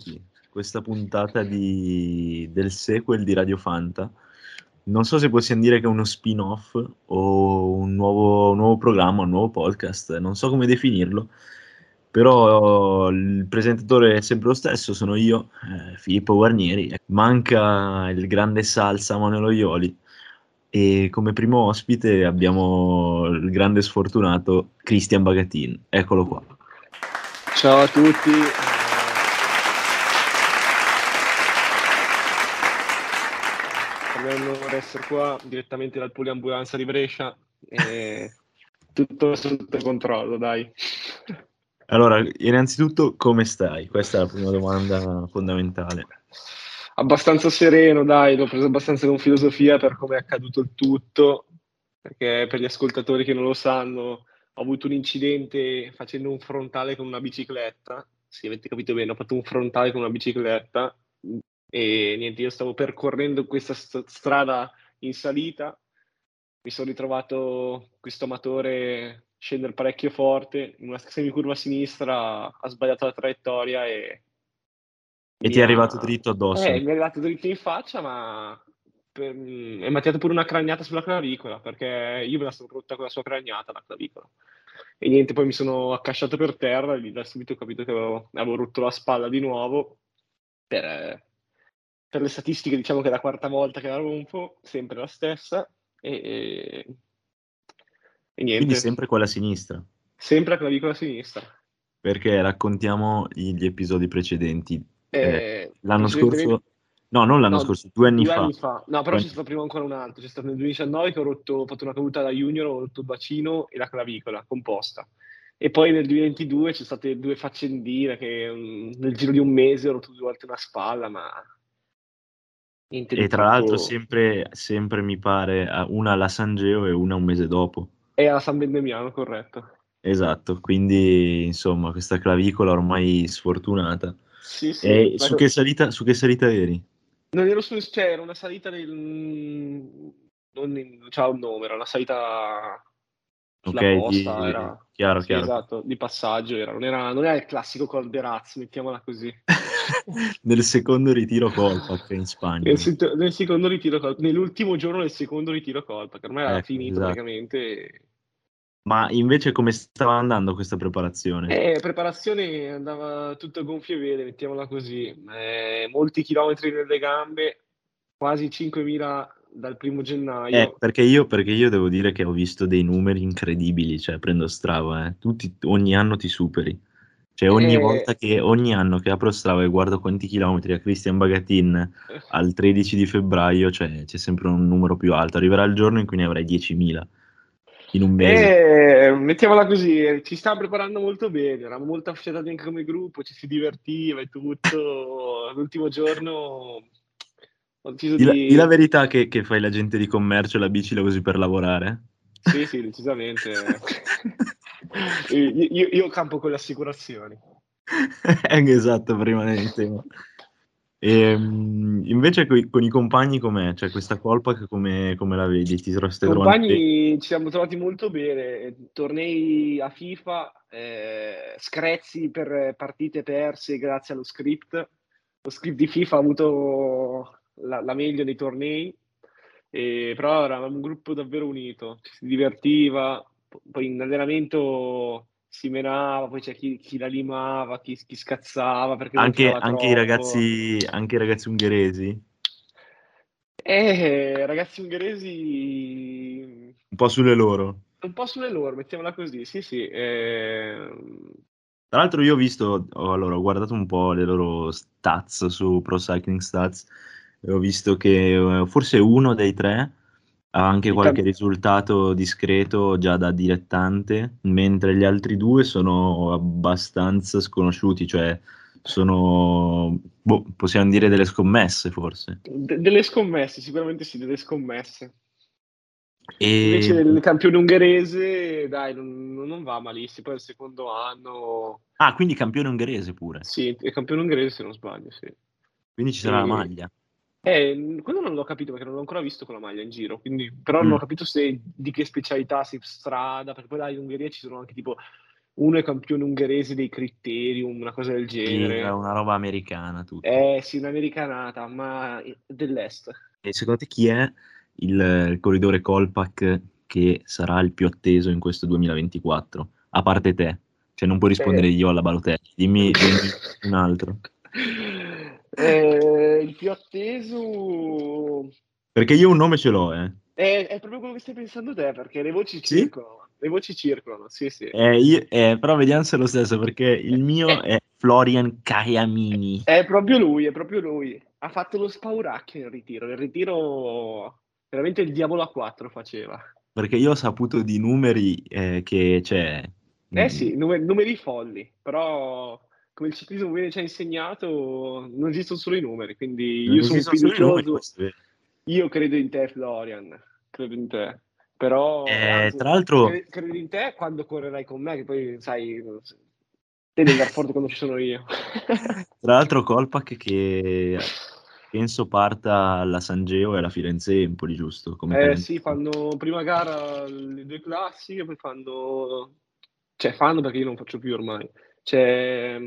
Benvenuti questa puntata di... del sequel di Radio Fanta. Non so se possiamo dire che è uno spin-off o un nuovo, un nuovo programma, un nuovo podcast, non so come definirlo, però il presentatore è sempre lo stesso, sono io, eh, Filippo Guarnieri. Manca il grande salsa Manuelo Ioli e come primo ospite abbiamo il grande sfortunato Christian Bagatin. Eccolo qua. Ciao a tutti. È essere qua direttamente dal poliambulanza di Brescia e tutto sotto controllo, dai. Allora, innanzitutto come stai? Questa è la prima domanda fondamentale. Abbastanza sereno, dai, l'ho preso abbastanza con filosofia per come è accaduto il tutto, perché per gli ascoltatori che non lo sanno, ho avuto un incidente facendo un frontale con una bicicletta. Sì, avete capito bene, ho fatto un frontale con una bicicletta e niente, io stavo percorrendo questa st- strada in salita, mi sono ritrovato questo amatore scendere parecchio forte, in una semicurva a sinistra ha sbagliato la traiettoria e... E ti è arrivato dritto addosso? Eh, mi è arrivato dritto in faccia, ma per... è mattiato pure una craniata sulla clavicola, perché io me la sono rotta con la sua craniata, la clavicola. E niente, poi mi sono accasciato per terra e da subito ho capito che avevo, avevo rotto la spalla di nuovo. Per, per, le statistiche diciamo che è la quarta volta che la rompo, sempre la stessa. E, e, niente. Quindi sempre quella sinistra? Sempre la clavicola sinistra. Perché raccontiamo gli episodi precedenti. Eh, eh, l'anno scorso No, non l'anno no, scorso, due anni due fa. Anni fa. No, però c'è stato prima ancora un altro. C'è stato nel 2019 che ho, rotto, ho fatto una caduta da junior, ho rotto il bacino e la clavicola composta. E poi nel 2022 c'è state due faccendine che um, nel giro di un mese ho rotto due volte una spalla, ma... E tra l'altro sempre, sempre, mi pare una alla San Geo e una un mese dopo. E alla San Bendemiano, corretto. Esatto, quindi insomma questa clavicola ormai sfortunata. Sì, sì. E su, che salita, su che salita eri? Non ero su, cioè, era una salita del... Non in, c'ha un nome, era una salita sulla Ok, posta, di- era... chiaro, Sì, chiaro. esatto, di passaggio era. Non era, non era il classico Col de Raz, mettiamola così. Nel secondo ritiro colpa che in Spagna. Nel, sit- nel secondo ritiro colpa, nell'ultimo giorno del secondo ritiro colpa, che ormai era Ecco, finito esatto. praticamente. Ma invece come stava andando questa preparazione? Eh, preparazione andava tutto a gonfie vele, mettiamola così. Eh, molti chilometri nelle gambe, quasi 5.000 dal primo gennaio. Eh, perché io, perché io devo dire che ho visto dei numeri incredibili, cioè prendo Strava, eh. Tutti- ogni anno ti superi. Cioè ogni Eh, volta che, ogni anno che apro Strava e guardo quanti chilometri ha Christian Bagatin al 13 di febbraio, cioè c'è sempre un numero più alto. Arriverà il giorno in cui ne avrai 10.000 in un mese. Eh, mettiamola così, ci stiamo preparando molto bene, eravamo molto affezionati anche come gruppo, ci si divertiva e tutto. L'ultimo giorno ho deciso Di la, di... di la verità che, che fai l'agente di commercio e la bici la usi per lavorare? Sì, sì, decisamente. io, io- campo con le assicurazioni. esatto, prima del tema. E, mm, invece coi- con, i compagni com'è? Cioè questa colpa come, come la vedi? Ti bene? Compagni ci siamo trovati molto bene, tornei a FIFA, eh, screzzi per partite perse grazie allo script. Lo script di FIFA ha avuto la, la meglio nei tornei, e- però eravamo un gruppo davvero unito, ci si divertiva, poi in allenamento si menava, poi c'è chi, chi la limava, chi, chi scazzava Anche, anche i ragazzi, anche i ragazzi ungheresi? Eh, ragazzi ungheresi Un po' sulle loro. un po' sulle loro, mettiamola così, sì, sì. ehm, Tra l'altro io ho visto, ho, allora, ho guardato un po' le loro stats su Pro Cycling Stats e ho visto che eh, forse uno dei tre ha anche qualche risultato discreto già da dilettante, mentre gli altri due sono abbastanza sconosciuti, cioè sono, boh, possiamo dire delle scommesse forse. de- delle scommesse, sicuramente sì, delle scommesse. E Invece il campione ungherese, dai, non, non va malissimo. Poi il secondo anno, ah, quindi campione ungherese pure, sì, è campione ungherese se non sbaglio, sì. quindi ci sarà la E- maglia. Eh, quello non l'ho capito perché non l'ho ancora visto con la maglia in giro, quindi, però non Mm. ho capito se di che specialità si strada, perché poi là in Ungheria ci sono anche tipo uno è campione ungherese dei Criterium, una cosa del genere. Sì, una roba americana tutto. Eh sì, un'americanata, ma dell'est. E secondo te chi è il, il corridore Colpac che sarà il più atteso in questo 2024? A parte te, cioè non puoi rispondere eh. io alla Balotelli, dimmi, dimmi un altro. Eh, il più atteso... Perché io un nome ce l'ho, eh. È, è, proprio quello che stai pensando te, perché le voci sì? circolano. Le voci circolano, sì, sì. Eh, io, eh, però vediamo se è lo stesso, perché il mio eh. è Florian Caiamini. È proprio lui, è proprio lui. Ha fatto lo spauracchio nel ritiro. Nel ritiro veramente il diavolo a quattro faceva. Perché io ho saputo di numeri eh, che, cioè... Eh sì, numeri, numeri folli, però come il ciclismo viene ci ha insegnato, non esistono solo i numeri, quindi io sono fiducioso. Io credo in te, Florian, credo in te. Però eh, anzi, tra l'altro credo, credo in te quando correrai con me, che poi sai, te devi andare forte quando ci sono io. tra l'altro Colpac che penso parta alla San Geo e alla Firenze Empoli, giusto? Come eh sì, fanno prima gara le due classiche, poi fanno... Cioè fanno perché io non faccio più ormai. C'è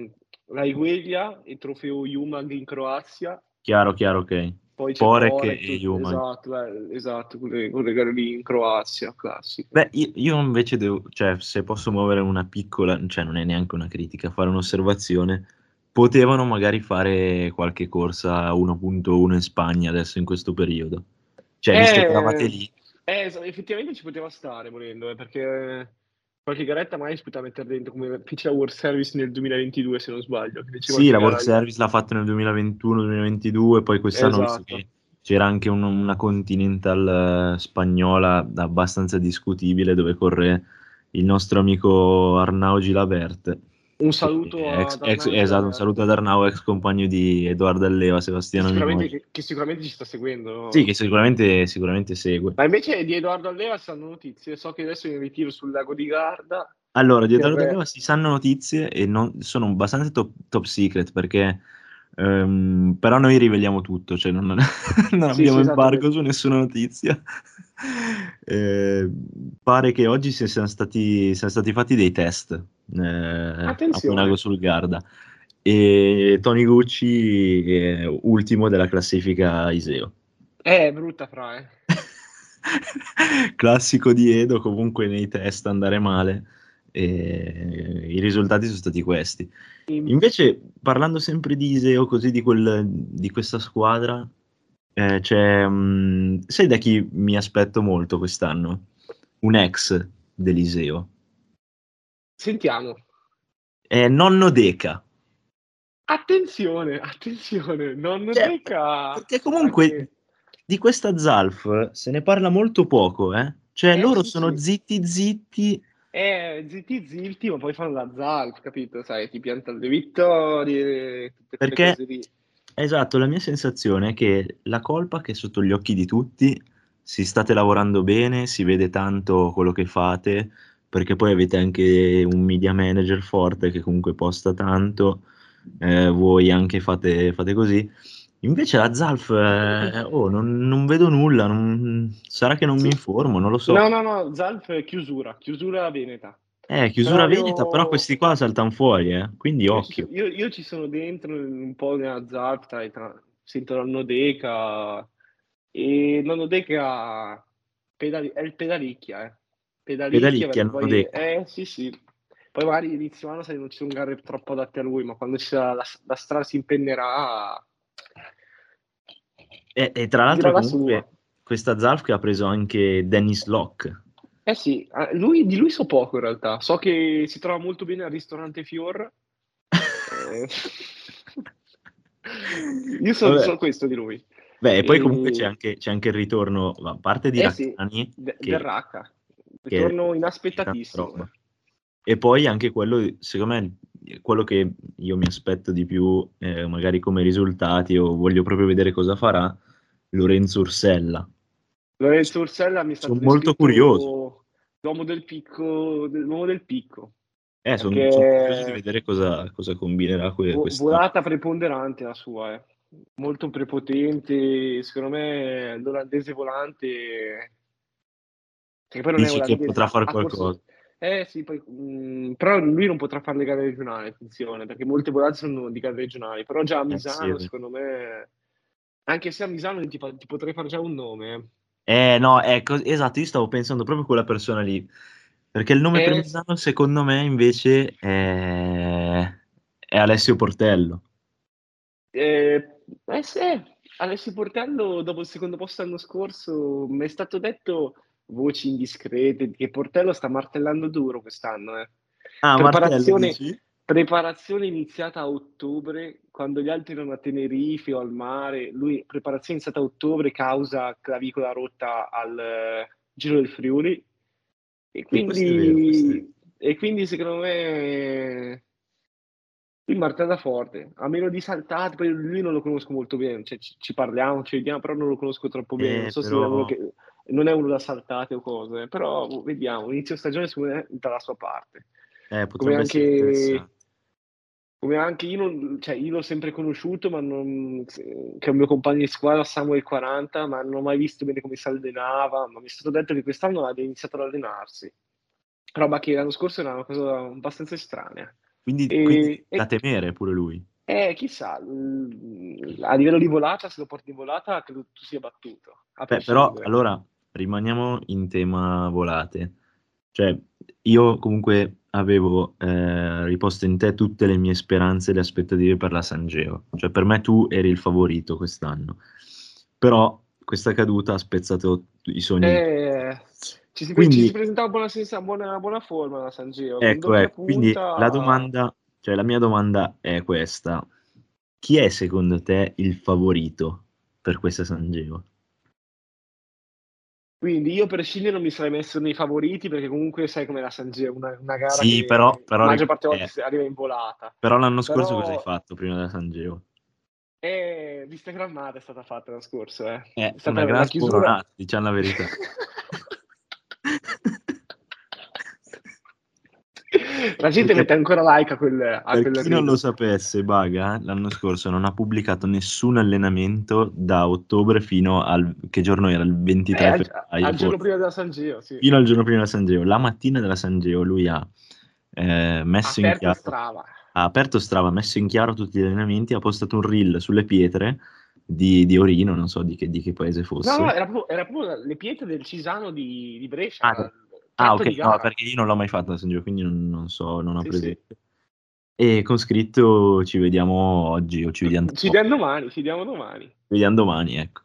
la Igueglia, il trofeo Jumag in Croazia. Chiaro, chiaro, ok. Poi c'è Porek, Porek e Jumag. Esatto, eh, esatto quelle, quelle, lì in Croazia, classico. Beh, io, io, invece devo, cioè, se posso muovere una piccola, cioè non è neanche una critica, fare un'osservazione, potevano magari fare qualche corsa 1.1 in Spagna adesso in questo periodo. Cioè, visto che eravate lì. Eh, effettivamente ci poteva stare volendo, eh, perché qualche garetta mai si poteva mettere dentro come fece la World Service nel 2022 se non sbaglio sì la World Service l'ha fatta nel 2021-2022 poi quest'anno esatto. c'era anche un, una Continental uh, spagnola abbastanza discutibile dove corre il nostro amico Arnau Gilabert un saluto ex, ex, esatto, un saluto ad Arnau, ex compagno di Edoardo Alleva, Sebastiano sicuramente, che, che, sicuramente ci sta seguendo. Sì, che sicuramente, sicuramente segue. Ma invece di Edoardo Alleva si sanno notizie. So che adesso è in ritiro sul lago di Garda. Allora, di Edoardo Alleva si sanno notizie e non, sono abbastanza top, top secret perché Um, però noi riveliamo tutto, cioè non, non sì, abbiamo sì, embargo su nessuna notizia. eh, pare che oggi siano stati, siano stati fatti dei test eh, a Monaco sul Garda e Tony Gucci ultimo della classifica Iseo. Eh, è brutta fra, eh. Classico di Edo, comunque nei test andare male. E I risultati sono stati questi. Invece, parlando sempre di Iseo, così di, quel, di questa squadra, eh, c'è, um, sai da chi mi aspetto molto quest'anno? Un ex dell'Iseo. Sentiamo. È Nonno Deca. Attenzione, attenzione, Nonno cioè, Deca. Perché comunque anche... di questa Zalf se ne parla molto poco, eh? Cioè eh, loro sì, sono sì. zitti zitti eh, zitti zitti, ma poi fanno la Zalf, capito? Sai, ti piantano le vittorie, Perché, esatto, la mia sensazione è che la colpa che è sotto gli occhi di tutti, si state lavorando bene, si vede tanto quello che fate, perché poi avete anche un media manager forte che comunque posta tanto, eh, voi anche fate, fate così, Invece la Zalf, eh, oh, non, non, vedo nulla, non, sarà che non sì. mi informo, non lo so. No, no, no, Zalf è chiusura, chiusura veneta. Eh, chiusura però veneta, io... però questi qua saltano fuori, eh, quindi io occhio. Ci, io, io, ci sono dentro un po' nella Zalf, tra, tra, sento la Nodeca, e la Nodeca pedali, è il pedalicchia, eh. Pedalicchia, pedalicchia poi, Eh, sì, sì. Poi magari inizio anno sai, non ci sono gare troppo adatte a lui, ma quando la, la strada si impennerà e, e tra l'altro comunque, questa Zalf che ha preso anche Dennis Locke. Eh sì, lui, di lui so poco in realtà. So che si trova molto bene al ristorante Fior. eh. Io so, so, questo di lui. Beh, e poi comunque c'è anche, c'è anche, il ritorno, a parte di eh Raccani, sì, che, del Racca. Ritorno inaspettatissimo. E poi anche quello, secondo me, quello che io mi aspetto di più, eh, magari come risultati, o voglio proprio vedere cosa farà, Lorenzo Ursella. Lorenzo Ursella mi sta Sono molto curioso. L'uomo del picco. L'uomo del picco. Eh, sono, sono curioso di vedere cosa, cosa combinerà que- questa. Volata preponderante la sua, eh. molto prepotente. Secondo me l'olandese volante... Che poi non Dici è che potrà fare qualcosa. Corso... Eh sì, poi, mh, però lui non potrà fare le gare regionali, attenzione, perché molte volate sono di gare regionali, però già a Misano, Eh, sì. secondo me, anche se a Misano ti, ti potrei fare già un nome. Eh no, ecco, esatto, io stavo pensando proprio a quella persona lì, perché il nome Eh, per Misano secondo me invece è, è Alessio Portello. Eh, eh sì, Alessio Portello dopo il secondo posto l'anno scorso mi è stato detto voci indiscrete che Portello sta martellando duro quest'anno. eh. Ah, Martello Preparazione, dici? preparazione iniziata a ottobre, quando gli altri erano a Tenerife o al mare, lui preparazione iniziata a ottobre causa clavicola rotta al eh, Giro del Friuli e questo è vero, quindi, e quindi secondo me lui martella forte, a meno di saltate, poi lui non lo conosco molto bene, cioè, ci, ci parliamo, ci vediamo, però non lo conosco troppo bene, non Eh, so se è però... che non è uno da saltate o cose, però vediamo, inizio stagione secondo me dalla sua parte. Eh, Come anche, come anche io, non- cioè, io l'ho sempre conosciuto, ma non, che è un mio compagno di squadra, Samuel 40, ma non ho mai visto bene come si allenava, ma mi è stato detto che quest'anno ha iniziato ad allenarsi, roba che l'anno scorso era una cosa abbastanza estranea. Quindi, quindi E, da e- temere pure lui. eh, chissà, a livello di volata, se lo porti in volata, credo tu sia battuto, Beh, però allora rimaniamo in tema volate. Cioè, io comunque avevo eh, riposto in te tutte le mie speranze e le aspettative per la San Geo. Cioè, per me tu eri il favorito quest'anno. Però questa caduta ha spezzato i sogni. Eh, ci si, ci Quindi, si presentava buona, buona, buona forma la San Giro, con ecco, ecco, quindi punta. la domanda, cioè la mia domanda è questa. Chi è secondo te il favorito per questa San Geo? Quindi io per scindere non mi sarei messo nei favoriti perché comunque sai com'è la San Giro, una, una gara Sì, però, che però, la maggior parte delle eh, volte arriva in volata. però l'anno scorso cosa hai Però fatto prima della San Geo? eh, l'Instagrammata è stata fatta l'anno scorso, eh. È È stata una gran chiusura. sporonata, diciamo la verità. La gente mette ancora like a quel, a per chi non lo sapesse, Baga l'anno scorso non ha pubblicato nessun allenamento da ottobre fino al che giorno era? Il Eh, 23 al, febbraio, al giorno prima della San Giro, sì. Fino al giorno prima della San Geo. La mattina della San Geo lui ha eh, messo in Aperto chiaro, Strava. ha aperto Strava, ha messo in chiaro tutti gli allenamenti, ha postato un reel sulle pietre di, di Orino, non so di che, di che paese No, fosse. no, era proprio, era proprio le pietre del Cisano di, di Brescia, Ah, Ah, ok, no, perché io non l'ho mai fatto Geo, quindi non, non so, non ho Sì, sì. presente. E con scritto ci vediamo oggi o ci vediamo, Ci domani, ci diamo domani. ci vediamo domani, ecco.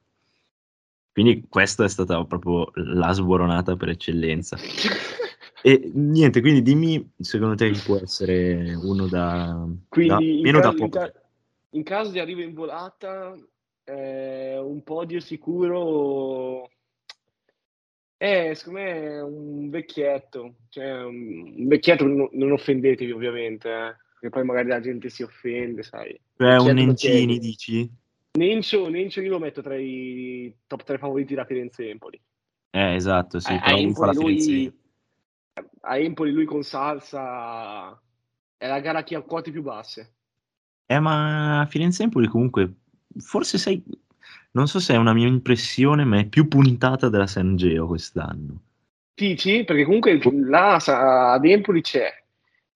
Quindi questa è stata proprio la sboronata per eccellenza. E niente, quindi dimmi, secondo te chi può essere uno da, da Quindi in meno da caso, in poco? ca- in caso di arrivo in volata, eh, un podio sicuro, eh, secondo me è un vecchietto, cioè un un vecchietto, non, non offendetevi ovviamente, eh, perché poi magari la gente si offende, sai. Cioè un Vecchietto Nencini, dici? Nencio, Nencio io lo metto tra i top 3 favoriti da Firenze Empoli. Eh, esatto, sì, A, però lui fa la Empoli Firenze. lui, a Empoli lui con Salsa è la gara che ha quote più basse. Eh, ma Firenze Empoli comunque, forse sai, non so se è una mia impressione, ma è più puntata della San Geo quest'anno. Dici? Perché comunque là ad Empoli c'è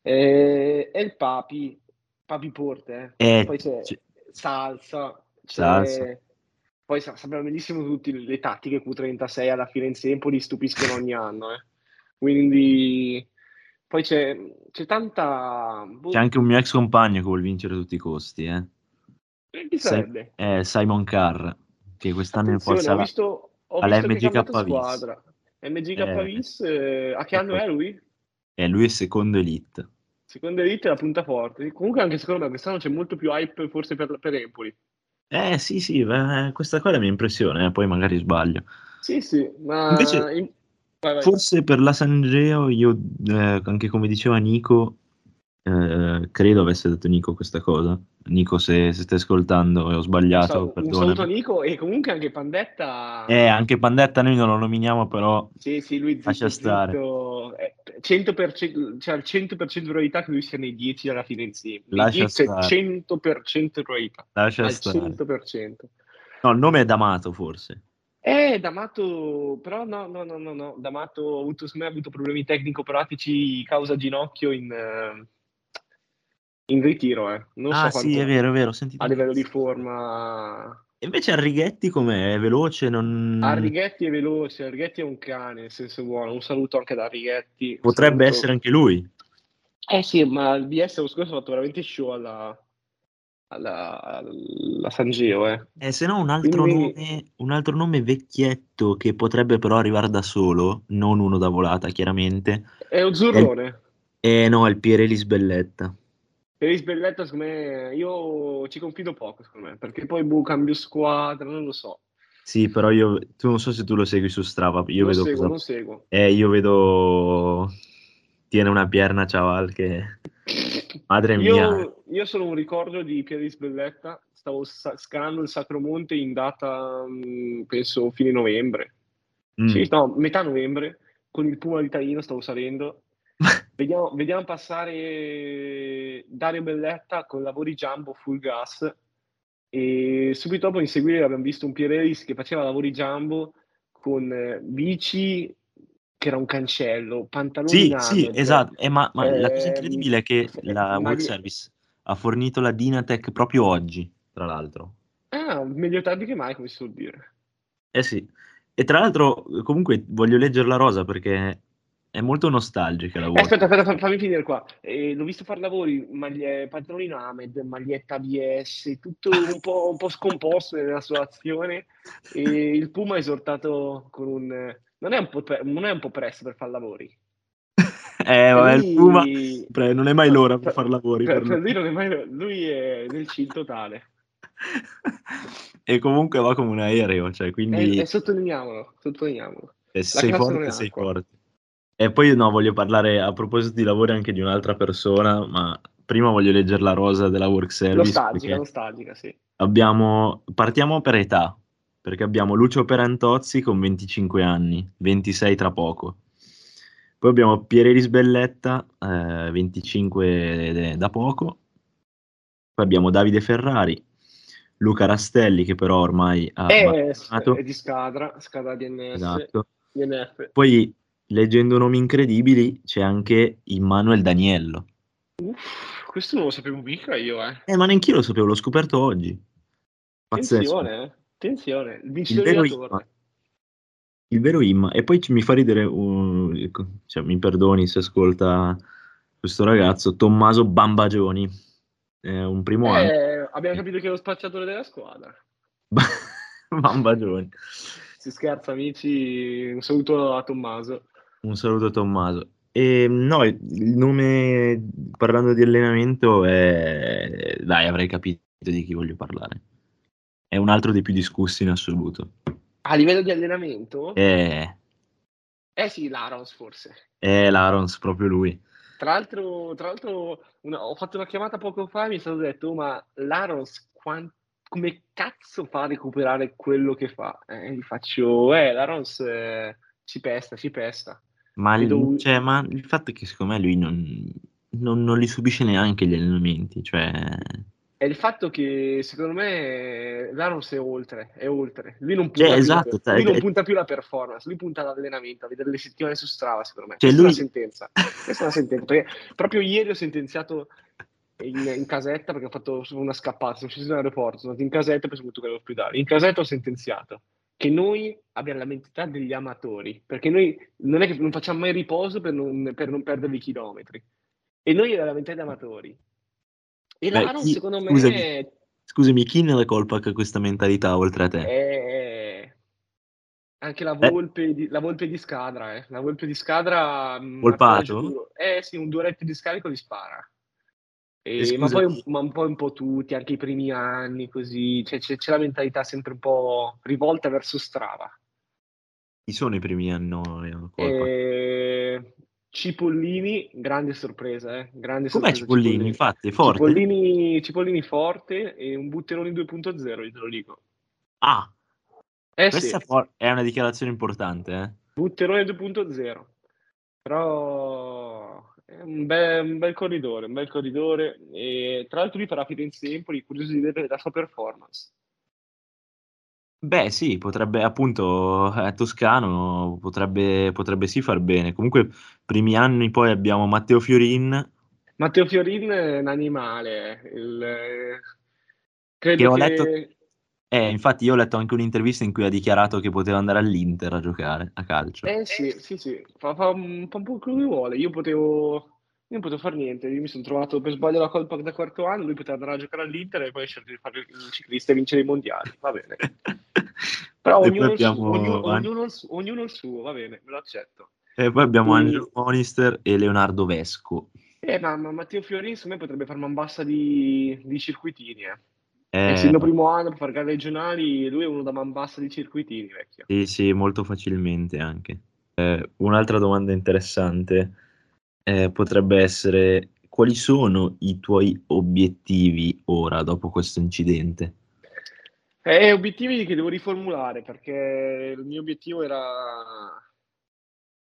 eh, è il Papi, Papi Porte, eh. Eh, poi c'è c- Salsa, c'è Salsa. poi sa- sappiamo benissimo tutte le tattiche Q36 alla Firenze Empoli stupiscono ogni anno, eh. Quindi poi c'è, c'è tanta... boh, C'è anche un mio ex compagno che vuole vincere a tutti i costi, eh. chi Sai- sarebbe? eh, Simon Carr, che quest'anno forza ho visto, ho alla visto MGK cambiato Vis. squadra. MGK Eh, Vis, eh, a che anno è lui? E lui è secondo elite. Secondo Elite è la punta forte. Comunque anche secondo me quest'anno c'è molto più hype forse per, per Empoli. Eh sì, sì, eh, questa qua è la mia impressione, eh, poi magari sbaglio. Sì, sì, ma... Invece, in- vai, vai. forse per la San Geo, io, eh, anche come diceva Nico, eh, credo avesse detto Nico questa cosa. Nico, se, se stai ascoltando e ho Un, sbagliato, un saluto a Nico e comunque anche Pandetta... Eh, anche Pandetta noi non lo nominiamo, però Sì, sì, lui zitto, lascia stare. zitto. Eh, 100%, cioè al 100% di probabilità che lui sia nei 10 alla Firenze. Nei Lascia 10 è stare. 100% di probabilità. Lascia Al stare. 100%. No, il nome è D'Amato, forse. Eh, D'Amato, però no, no, no, no, no. D'Amato ha avuto, me, ha avuto problemi tecnico-pratici causa ginocchio in, eh, in ritiro, eh. Non Ah, so sì, è vero, è vero, ho sentito a livello di forma. Invece Arrighetti com'è? È veloce? Non... Arrighetti è veloce, Arrighetti è un cane, nel senso buono. Un saluto anche da Arrighetti. Potrebbe saluto. essere anche lui. Eh sì, ma il BS l'anno scorso ha fatto veramente show alla, alla, alla San Geo, eh. Eh, se no un altro, Quindi nome, un altro nome vecchietto che potrebbe però arrivare da solo, non uno da volata chiaramente, è un è eh, no, è il Pierelis Belletta. Per Isbelletta, secondo me, io ci confido poco, secondo me, perché poi boh, cambio squadra, non lo so. Sì, però io, tu non so se tu lo segui su Strava, io Non vedo seguo, cosa... non seguo. Eh, io vedo... Tiene una pierna, Chaval, che... Madre mia. Io, io sono un ricordo di Pieri Sbelletta, stavo sa- scalando il Sacro Monte in data, mh, penso, fine novembre. Mm. Sì, no, metà novembre, con il Puma di Taino stavo salendo. Vediamo, vediamo passare Dario Belletta con lavori jumbo full gas e subito dopo in seguire abbiamo visto un Pierelis che faceva lavori jumbo con eh, bici che era un cancello, pantaloni Sì, in sì, Arnold, esatto. Eh, ma, ma la cosa ehm, incredibile è che la World maglie- Service ha fornito la Dynatech proprio oggi, tra l'altro. Ah, meglio tardi che mai, come si suol dire. Eh sì. E tra l'altro, comunque, voglio leggere la rosa perché è molto nostalgica la Eh, World aspetta, aspetta, fa- fammi finire qua. Eh, l'ho visto fare lavori, maglie, pantalonino Ahmed, maglietta ABS, tutto un po', un po' scomposto nella sua azione. E il Puma ha esortato con un... Non è un po', pre- non è un po' presto per fare lavori. Eh, vabbè, il Puma lui- pre- non è mai l'ora per fare lavori Per, per lui. lui, non è mai- lui è nel chill totale. e comunque va come un aereo, cioè, E, quindi e sottolineiamolo, sottolineiamolo. se sei forte, sei forte. E poi no, voglio parlare a proposito di lavori anche di un'altra persona, ma prima voglio leggere la rosa della work service Nostalgica, nostalgica, sì. abbiamo, partiamo per età, perché abbiamo Lucio Perantozzi con 25 anni, 26 tra poco. Poi abbiamo Piereris Belletta, eh, 25 da poco. Poi abbiamo Davide Ferrari, Luca Rastelli che però ormai ha È, abbandonato. è di Scadra, Scadra DNS, Esatto. DNF. Poi leggendo nomi incredibili c'è anche Immanuel Daniello. Uff, questo non lo sapevo mica io, eh. Eh, ma neanch'io lo sapevo, l'ho scoperto oggi. Pazzesco. Attenzione, eh. Attenzione, il vincitore. Il vero Imma. E poi mi fa ridere, un- cioè, mi perdoni se ascolta questo ragazzo, Tommaso Bambagioni. È un primo anno. Eh, abbiamo capito che è lo spacciatore della squadra. Bambagioni. Si scherza, amici. Un saluto a Tommaso. Un saluto a Tommaso. E, no, il nome, parlando di allenamento, è... Dai, avrei capito di chi voglio parlare. È un altro dei più discussi in assoluto. A livello di allenamento? È, Eh sì, l'Arons forse. è l'Arons, proprio lui. Tra l'altro, tra l'altro una- ho fatto una chiamata poco fa e mi è stato detto, "Oh, ma l'Arons quan- come cazzo fa a recuperare quello che fa? E gli faccio, eh, l'Arons eh, ci pesta, ci pesta. Ma, il- Vedo- cioè, ma il fatto è che secondo me lui non, non- non li subisce neanche gli allenamenti. Cioè, È il fatto che secondo me l'Arons è oltre, è oltre. Lui non punta, Cioè, più, esatto, la, cioè, lui non punta più la performance, lui punta l'allenamento, a vedere le settimane su Strava, secondo me. Cioè, Questa lui- è sentenza. Questa è una sentenza. Perché proprio ieri ho sentenziato in, in casetta perché ho fatto una scappata, sono sceso dall'aeroporto, sono andato in casetta e poi sono venuto all'ospedale. In casetta ho sentenziato che noi abbiamo la mentalità degli amatori, perché noi non è che non facciamo mai riposo per non, per non perdere i chilometri. E noi abbiamo la mentalità di amatori. E Beh, l'Aaron, chi- secondo me, scusami. scusami, chi ne è la colpa che ha questa mentalità oltre a te? è anche la Eh. volpe, di, la volpe di Scadra, eh. La volpe di Scadra... mm, Volpato? Eh sì, un duretto di scarico li spara. E- ma, poi, un- ma un po' un po' tutti, anche i primi anni, così. Cioè, c'è, c'è la mentalità sempre un po' rivolta verso Strava. Chi sono i primi anni no? E... Cipollini, grande sorpresa, eh. Grande Com'è sorpresa Cipollini? Infatti, è forte? Cipollini, Cipollini forte e un butterone 2.0, io te lo dico. Ah, Eh questa sì. è una dichiarazione importante, eh? Butterone 2.0, però un bel, un bel corridore, un bel corridore e tra l'altro lui farà Firenze Empoli, curioso di vedere la sua performance. Beh, sì, potrebbe appunto, è toscano, potrebbe, potrebbe sì far bene. Comunque, primi anni poi abbiamo Matteo Fiorin. Matteo Fiorin è un animale. Il, che credo ho che... letto, eh, infatti io ho letto anche un'intervista in cui ha dichiarato che poteva andare all'Inter a giocare a calcio. Eh sì, sì, sì, fa, fa un, fa un po' quello che vuole. Io potevo... Io non potevo fare niente, io mi sono trovato per sbaglio la colpa da quarto anno, lui poteva andare a giocare all'Inter e poi scegliere di fare il ciclista e vincere i mondiali, va bene. Però ognuno il, suo, abbiamo ognuno, ognuno il suo, ognuno il suo, va bene, me lo accetto. e poi abbiamo Poi, Angelo Monister e Leonardo Vesco. eh, ma, ma Matteo Fiorini secondo me potrebbe fare man bassa di, di circuitini, eh. Eh, Essendo primo anno per fare gare regionali, lui è uno da man bassa di circuitini, vecchio. sì, sì, molto facilmente anche. Eh, un'altra domanda interessante eh, potrebbe essere quali sono i tuoi obiettivi ora dopo questo incidente? Eh, obiettivi che devo riformulare perché il mio obiettivo era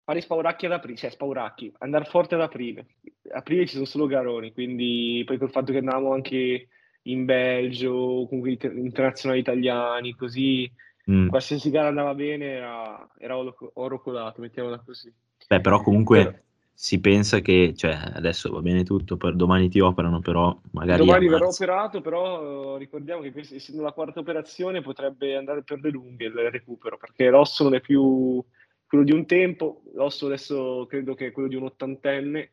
fare spauracchi ad aprile, cioè spauracchi, andare forte ad aprile. Aprile ci sono solo garoni, quindi poi col fatto che andavamo anche in Belgio, comunque inter- internazionali italiani, così Mm. qualsiasi gara andava bene era, era oro, oro colato, mettiamola così. Beh, però Però, comunque si pensa che, cioè, adesso va bene tutto, per domani ti operano, però magari Domani marzo. operato, però eh, ricordiamo che questa, essendo la quarta operazione potrebbe andare per le lunghe il recupero, perché l'osso non è più quello di un tempo, l'osso adesso credo che è quello di un ottantenne,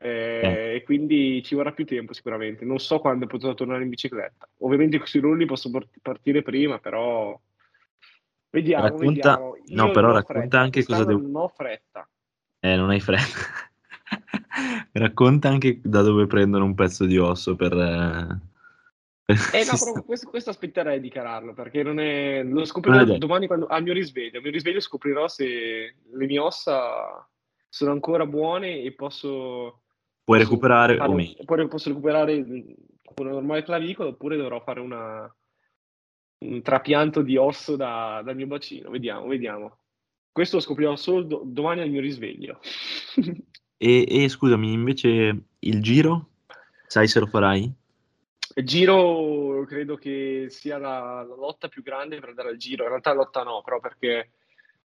Eh, eh, e quindi ci vorrà più tempo sicuramente. Non so quando potrò tornare in bicicletta. Ovviamente sui rulli posso part- partire prima, però vediamo, racconta, vediamo. no, però racconta fretta, anche cosa devo... non ho fretta. Eh, non hai fretta. Racconta anche da dove prendono un pezzo di osso per... eh, Eh no, questo, questo aspetterei di dichiararlo perché non è, lo scoprirò domani quando, al mio risveglio. Al mio risveglio scoprirò se le mie ossa sono ancora buone e posso, Puoi posso recuperare o fare, meno. oppure posso recuperare con una normale clavicola oppure dovrò fare una, un trapianto di osso da- dal mio bacino. Vediamo, vediamo. Questo lo scoprirò solo do- domani al mio risveglio. E, e scusami, invece il giro? Sai se lo farai? Il giro credo che sia la, la lotta più grande per andare al giro. In realtà lotta no, però perché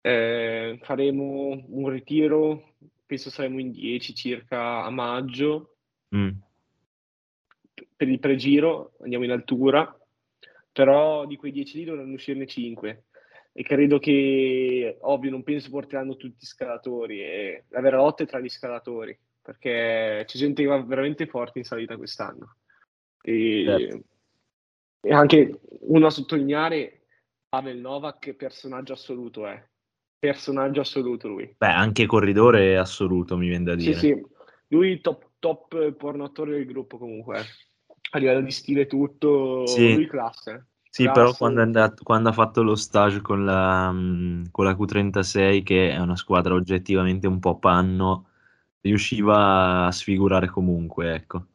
eh, faremo un ritiro, penso saremo in 10 circa a maggio Mm. per il pregiro, andiamo in altura, però di quei 10 lì dovranno uscirne 5 e credo che, ovvio, non penso porteranno tutti i scalatori e la vera lotta è tra gli scalatori, perché c'è gente che va veramente forte in salita quest'anno. E, Certo. e anche uno a sottolineare, Pavel Novak, che personaggio assoluto è. Personaggio assoluto lui. Beh, anche corridore assoluto, mi viene da Sì, dire. sì, lui top, top porno attore del gruppo comunque. eh. A livello di stile tutto, Sì, lui classe. sì, però Classe. quando, è andato- quando ha fatto lo stage con la, mm, con la Q36, che è una squadra oggettivamente un po' panno, riusciva a sfigurare comunque, ecco.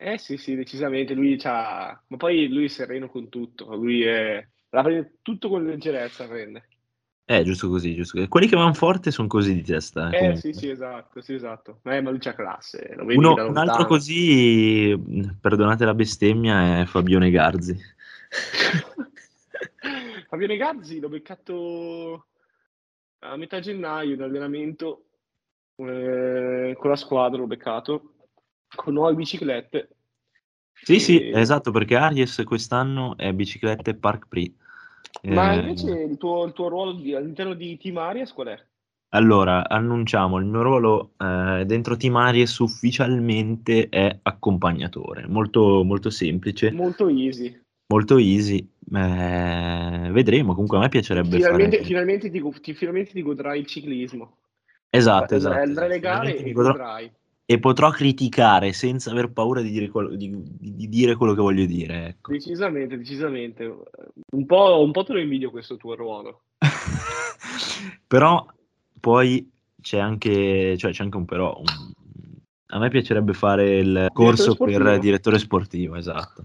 Eh sì, sì, decisamente, lui c'ha... Ma poi lui è sereno con tutto, lui è... La prende tutto con leggerezza, prende. Eh, giusto così, giusto così. Quelli che vanno forte sono così di testa, eh, Eh sì, sì, esatto, sì, esatto. Eh, ma lui c'ha classe, Uno- un altro così, mh, perdonate la bestemmia, è Fabione Garzi. Fabione Gazzi l'ho beccato a metà gennaio in allenamento eh, con la squadra, l'ho beccato con nuove biciclette. Sì, sì, E- esatto, perché Aries quest'anno è biciclette Park Prix. Ma Eh, invece il tuo, il tuo ruolo di- all'interno di Team Arias qual è? Allora, annunciamo il mio ruolo eh, dentro Team Aries ufficialmente è accompagnatore, molto, molto semplice, Molto easy. molto easy. Eh, vedremo, comunque a me piacerebbe Finalmente, fare... finalmente ti, ti- finalmente ti godrai il ciclismo. Esatto, Andrai- esatto. Andrai alle gare Finalmente mi e godrò- godrai. E potrò criticare senza aver paura di dire quello, di- di- di dire quello che voglio dire, ecco. Decisamente, decisamente. Un po', un po' te lo invidio questo tuo ruolo. Però poi c'è anche, cioè c'è anche un però. un- a me piacerebbe fare il corso per sportivo. direttore sportivo, esatto.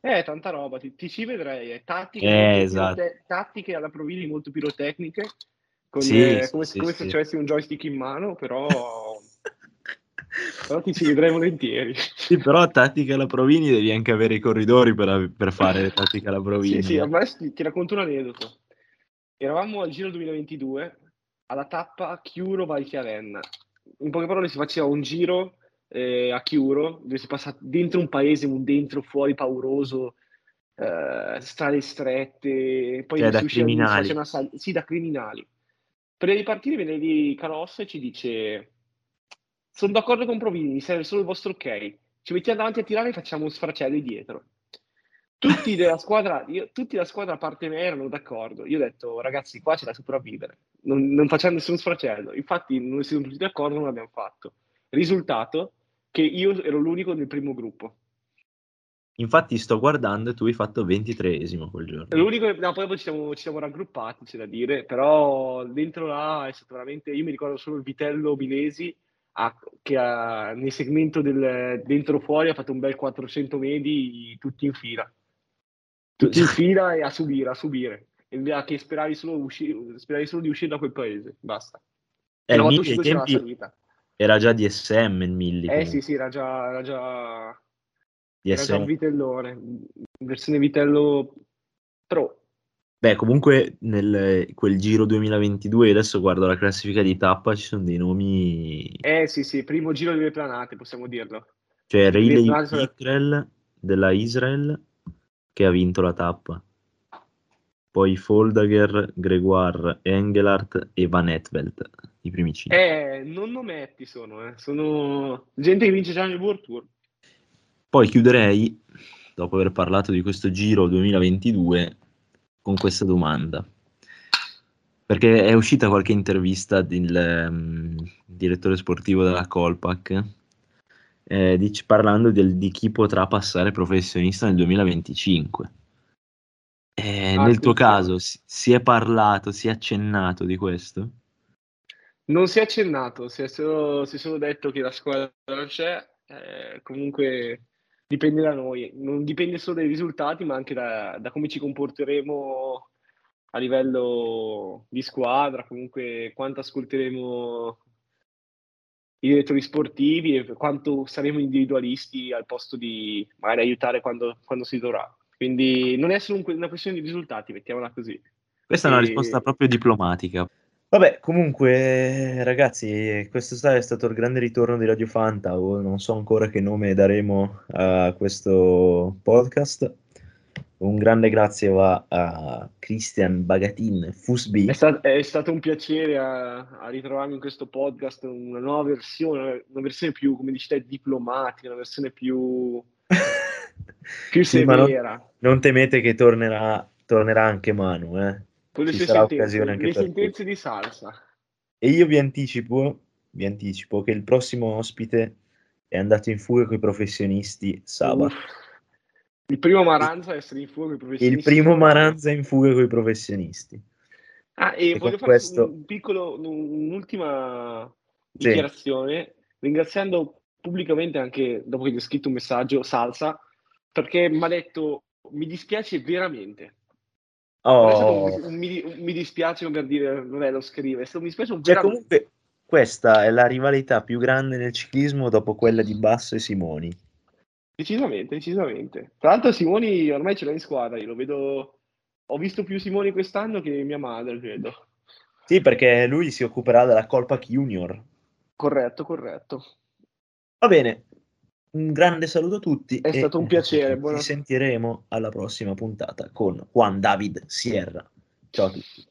Eh, tanta roba, ti, ti ci vedrei. eh. Tattiche, Eh, esatto. pirote- tattiche alla Provini molto pirotecniche, con, Sì, eh, sì, come, sì, come se sì. ci avessi un joystick in mano, però però ti ci vedrei volentieri. Sì, però tattica alla Provini devi anche avere i corridori per, per fare tattica alla Provini. Sì, sì, ormai ti racconto un aneddoto. Eravamo al Giro 2022 alla tappa Chiuro Valchiarenna. In poche parole si faceva un giro eh, a Chiuro dove si passa dentro un paese, un dentro fuori pauroso, eh, strade strette, poi cioè, da criminali. Una sal- sì, da criminali. Prima di partire viene lì Carossa e ci dice sono d'accordo con Provini, mi serve solo il vostro ok. Ci mettiamo davanti a tirare e facciamo un sfracello dietro. Tutti della squadra, io, tutti della squadra a parte me erano d'accordo. Io ho detto, ragazzi, qua c'è da sopravvivere. Non, non facciamo nessun sfracello. Infatti, non siamo tutti d'accordo, non l'abbiamo fatto. Risultato che io ero l'unico nel primo gruppo. Infatti sto guardando e tu hai fatto 23esimo quel giorno. L'unico, no, poi ci siamo, ci siamo raggruppati, c'è da dire, però dentro là è stato veramente, io mi ricordo solo il Vitello Milesi ha, che ha, nel segmento del dentro fuori ha fatto un bel 400 medi tutti in fila. Tutti in fila e a subire, a subire. E che speravi solo, usci- speravi solo di uscire da quel paese, basta. Eh, il Milli ai tempi era già DSM il Milli. Eh sì, sì, era già, era già era già un vitellone, versione vitello Pro. Beh, comunque nel quel Giro 2022, adesso guardo la classifica di tappa, ci sono dei nomi... Eh sì, sì, primo Giro delle planate, possiamo dirlo. Cioè Riley Pickrell della Israel che ha vinto la tappa. Poi Foldager, Gregoire, Engelhardt e Van Etvelt, i primi cinque. Eh, non nometti sono, eh. sono gente che vince già nel World Tour. Poi chiuderei, dopo aver parlato di questo Giro 2022, con questa domanda. Perché è uscita qualche intervista del um, direttore sportivo della Colpac eh, dic- parlando del, di chi potrà passare professionista nel 2025. Eh, ah, nel tuo caso si, si, è parlato, si è accennato di questo? Non si è accennato, si è solo, si è solo detto che la squadra non c'è, eh, comunque dipende da noi, non dipende solo dai risultati, ma anche da, da come ci comporteremo a livello di squadra, comunque quanto ascolteremo i direttori sportivi e quanto saremo individualisti al posto di magari aiutare quando, quando si dovrà. Quindi non è solo una questione di risultati, mettiamola così. Questa e... è una risposta proprio diplomatica. Vabbè, comunque, ragazzi, questo è stato il grande ritorno di Radio Fanta. Non so ancora che nome daremo a questo podcast. Un grande grazie va a Christian Bagatin Fusby. È, stat- è stato un piacere a, a, ritrovarmi in questo podcast, una nuova versione, una versione più, come dici te, diplomatica, una versione più, più severa. Non, non, temete che tornerà, tornerà anche Manu, eh? Con le Ci sarà sentenze, occasione anche le per sentenze te. di salsa. E io vi anticipo, vi anticipo che il prossimo ospite è andato in fuga con i professionisti sabato. Il primo Maranza a essere in fuga con i professionisti. Il primo Maranza in fuga con i professionisti. Ah, e, e voglio fare questo... un piccolo, un'ultima dichiarazione, sì. ringraziando pubblicamente anche dopo che gli ho scritto un messaggio, Salsa, perché mi ha detto mi dispiace veramente Oh. Un, un, mi, un, mi, dispiace per dire, vabbè, lo scrive. Mi dispiace un cioè, comunque, questa è la rivalità più grande nel ciclismo dopo quella di Basso e Simoni. Decisamente, decisamente. Tra l'altro, Simoni ormai ce l'ha in squadra. Io lo vedo. Ho visto più Simoni quest'anno che mia madre, credo. Sì, perché lui si occuperà della colpa Junior. Corretto, corretto. Va bene, un grande saluto a tutti. È stato un piacere. Ci sentiremo alla prossima puntata con Juan David Sierra. Ciao a tutti.